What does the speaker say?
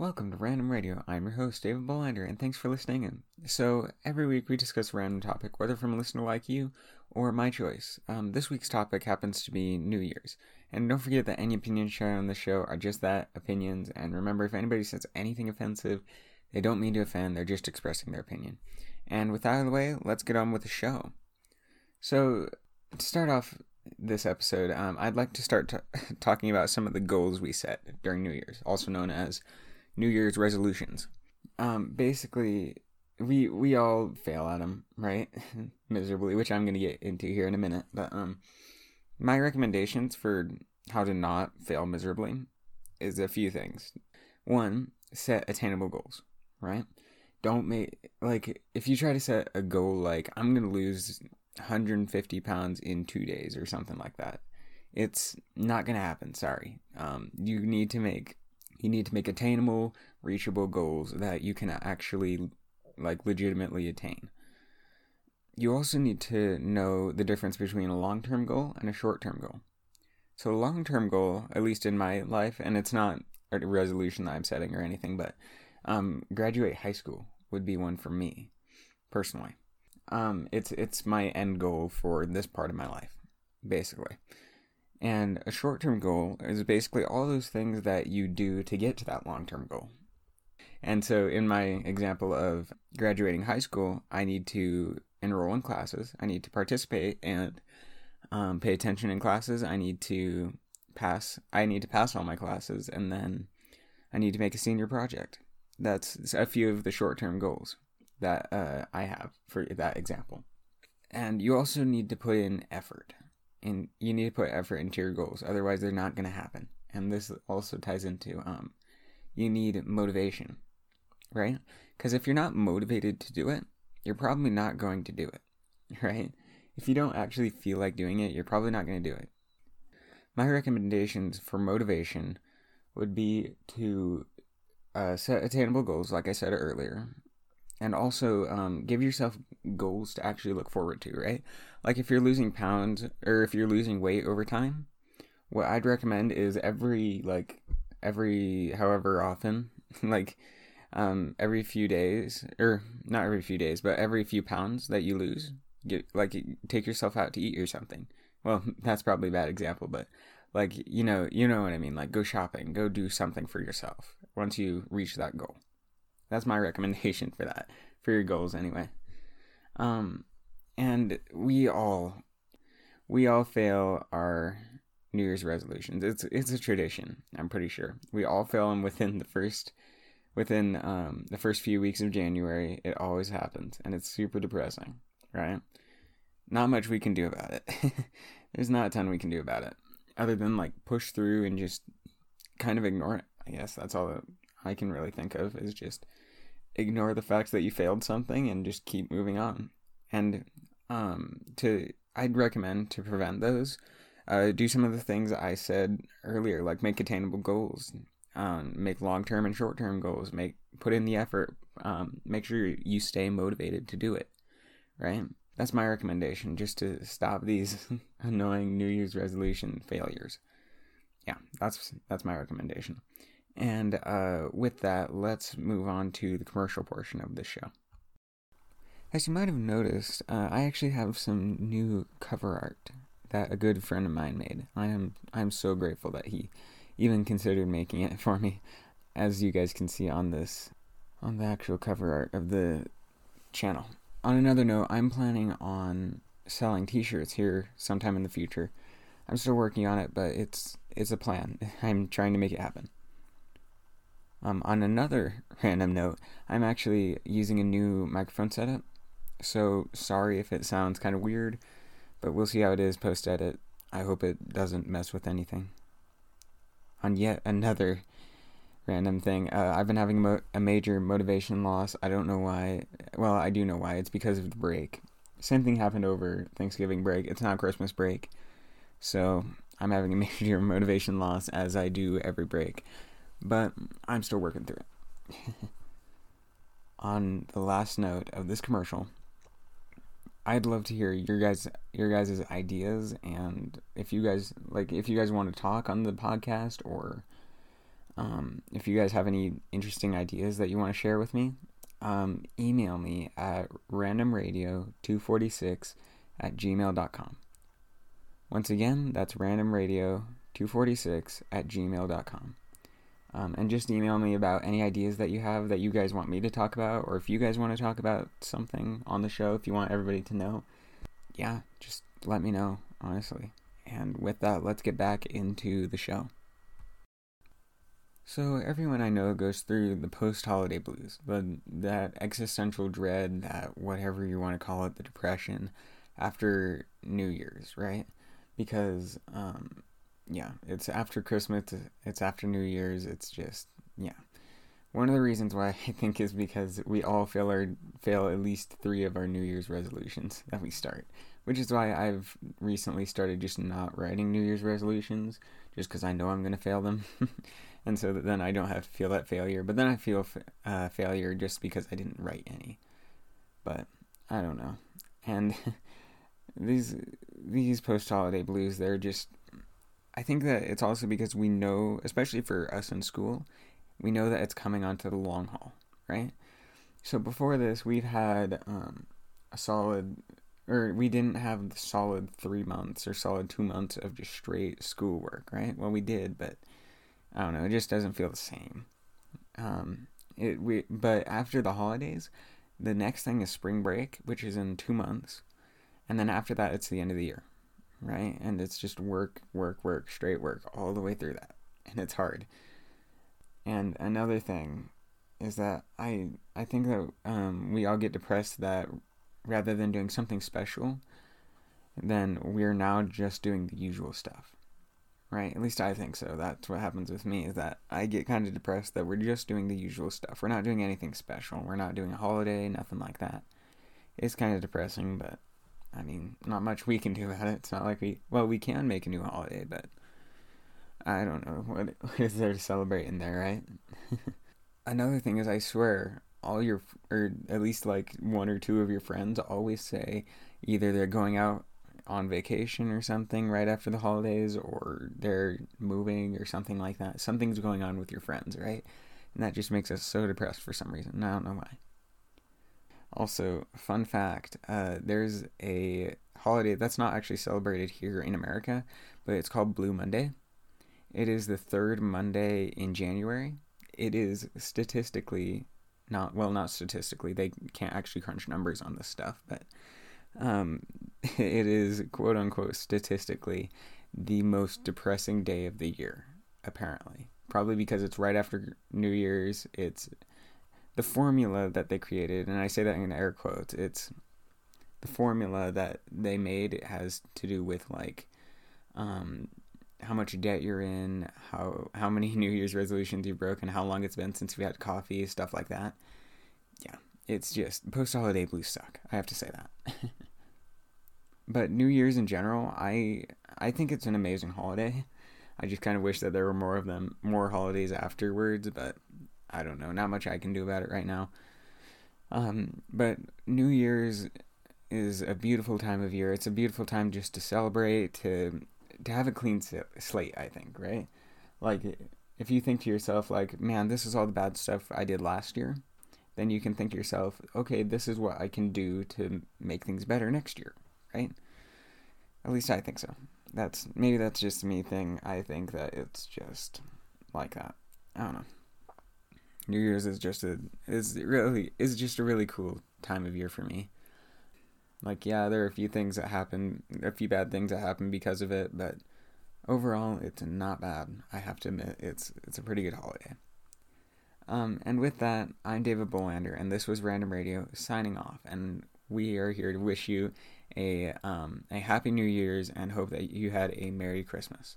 Welcome to Random Radio. I'm your host, David Bolander, and thanks for listening in. So, every week we discuss a random topic, whether from a listener like you or my choice. Um, this week's topic happens to be New Year's. And don't forget that any opinions shared on the show are just that opinions. And remember, if anybody says anything offensive, they don't mean to offend, they're just expressing their opinion. And with that out of the way, let's get on with the show. So, to start off this episode, um, I'd like to start t- talking about some of the goals we set during New Year's, also known as New Year's resolutions. Um, basically, we we all fail at them, right? Miserably, which I'm gonna get into here in a minute. But um, my recommendations for how to not fail miserably is a few things. One, set attainable goals, right? Don't make like if you try to set a goal like I'm gonna lose 150 pounds in two days or something like that. It's not gonna happen. Sorry. Um, you need to make you need to make attainable, reachable goals that you can actually like legitimately attain. You also need to know the difference between a long-term goal and a short-term goal. So a long-term goal, at least in my life, and it's not a resolution that I'm setting or anything, but um, graduate high school would be one for me, personally. Um, it's it's my end goal for this part of my life, basically. And a short term goal is basically all those things that you do to get to that long term goal. And so, in my example of graduating high school, I need to enroll in classes, I need to participate and um, pay attention in classes, I need to pass, I need to pass all my classes, and then I need to make a senior project. That's a few of the short term goals that uh, I have for that example. And you also need to put in effort and you need to put effort into your goals otherwise they're not going to happen. And this also ties into um you need motivation right? Because if you're not motivated to do it you're probably not going to do it right? If you don't actually feel like doing it you're probably not going to do it. My recommendations for motivation would be to uh, set attainable goals like i said earlier and also um, give yourself goals to actually look forward to right? Like if you're losing pounds or if you're losing weight over time what i'd recommend is every like every however often like um every few days or not every few days but every few pounds that you lose get like take yourself out to eat or something. Well that's probably a bad example but like you know you know what i mean like go shopping go do something for yourself once you reach that goal that's my recommendation for that for your goals anyway um and we all we all fail our New Year's resolutions. It's it's a tradition. I'm pretty sure we all fail them within the first within um, the first few weeks of January. It always happens, and it's super depressing, right? Not much we can do about it. There's not a ton we can do about it, other than like push through and just kind of ignore it. I guess that's all that I can really think of is just ignore the fact that you failed something and just keep moving on. And um, to I'd recommend to prevent those. Uh, do some of the things I said earlier, like make attainable goals, um, make long term and short term goals, make put in the effort, um, make sure you stay motivated to do it. Right, that's my recommendation, just to stop these annoying New Year's resolution failures. Yeah, that's that's my recommendation. And uh, with that, let's move on to the commercial portion of the show. As you might have noticed, uh, I actually have some new cover art that a good friend of mine made. I am I'm so grateful that he even considered making it for me, as you guys can see on this on the actual cover art of the channel. On another note, I'm planning on selling T-shirts here sometime in the future. I'm still working on it, but it's it's a plan. I'm trying to make it happen. Um, on another random note, I'm actually using a new microphone setup so sorry if it sounds kind of weird, but we'll see how it is post edit. I hope it doesn't mess with anything. On yet another random thing, uh, I've been having mo- a major motivation loss. I don't know why. Well, I do know why. It's because of the break. Same thing happened over Thanksgiving break. It's not Christmas break. So I'm having a major motivation loss as I do every break. But I'm still working through it. On the last note of this commercial, I'd love to hear your guys your guys' ideas and if you guys like if you guys want to talk on the podcast or Um, if you guys have any interesting ideas that you want to share with me, um, email me at randomradio246 at gmail.com. Once again, that's randomradio246 at gmail.com. Um, and just email me about any ideas that you have that you guys want me to talk about, or if you guys want to talk about something on the show, if you want everybody to know. Yeah, just let me know, honestly. And with that, let's get back into the show. So, everyone I know goes through the post holiday blues, but that existential dread, that whatever you want to call it, the depression after New Year's, right? Because, um, yeah, it's after Christmas, it's after New Year's, it's just, yeah. One of the reasons why I think is because we all fail our fail at least three of our New Year's resolutions that we start, which is why I've recently started just not writing New Year's resolutions, just because I know I'm gonna fail them. and so that then I don't have to feel that failure. But then I feel uh, failure just because I didn't write any. But I don't know. And these these post holiday blues, they're just. I think that it's also because we know, especially for us in school, we know that it's coming onto the long haul, right? So before this, we've had um, a solid, or we didn't have the solid three months or solid two months of just straight schoolwork, right? Well, we did, but I don't know. It just doesn't feel the same. Um, it we but after the holidays, the next thing is spring break, which is in two months, and then after that, it's the end of the year, right? And it's just work, work, work, straight work all the way through that, and it's hard. And another thing is that I I think that um, we all get depressed that rather than doing something special, then we're now just doing the usual stuff right? At least I think so. That's what happens with me is that I get kind of depressed that we're just doing the usual stuff. We're not doing anything special. We're not doing a holiday, nothing like that. It's kind of depressing, but I mean, not much we can do about it. It's not like we well, we can make a new holiday, but I don't know what, what is there to celebrate in there, right? Another thing is, I swear, all your or at least like one or two of your friends always say either they're going out on vacation or something right after the holidays or they're moving or something like that. Something's going on with your friends, right? And that just makes us so depressed for some reason. I don't know why. Also, fun fact uh, there's a holiday that's not actually celebrated here in America, but it's called Blue Monday. It is the third Monday in January. It is statistically not, well, not statistically, they can't actually crunch numbers on this stuff, but um, it is quote unquote statistically the most depressing day of the year, apparently. Probably because it's right after New Year's. It's the formula that they created, and I say that in air quotes. It's the formula that they made it has to do with like um, how much debt you're in, how how many New Year's resolutions you've broken, how long it's been since we had coffee, stuff like that. Yeah, it's just post holiday blues suck. I have to say that. but New Year's in general, I I think it's an amazing holiday. I just kind of wish that there were more of them, more holidays afterwards, but I don't know. Not much I can do about it right now. Um, but New Year's is a beautiful time of year. It's a beautiful time just to celebrate, to to have a clean slate. I think, right? Like, if you think to yourself, like, man, this is all the bad stuff I did last year then you can think to yourself, okay, this is what I can do to make things better next year, right? At least I think so. That's maybe that's just me thing. I think that it's just like that. I don't know. New Year's is just a is really is just a really cool time of year for me. Like yeah, there are a few things that happen, a few bad things that happen because of it, but overall it's not bad. I have to admit it's it's a pretty good holiday. Um, and with that, I'm David Bolander, and this was Random Radio signing off. And we are here to wish you a um, a happy New Year's and hope that you had a Merry Christmas.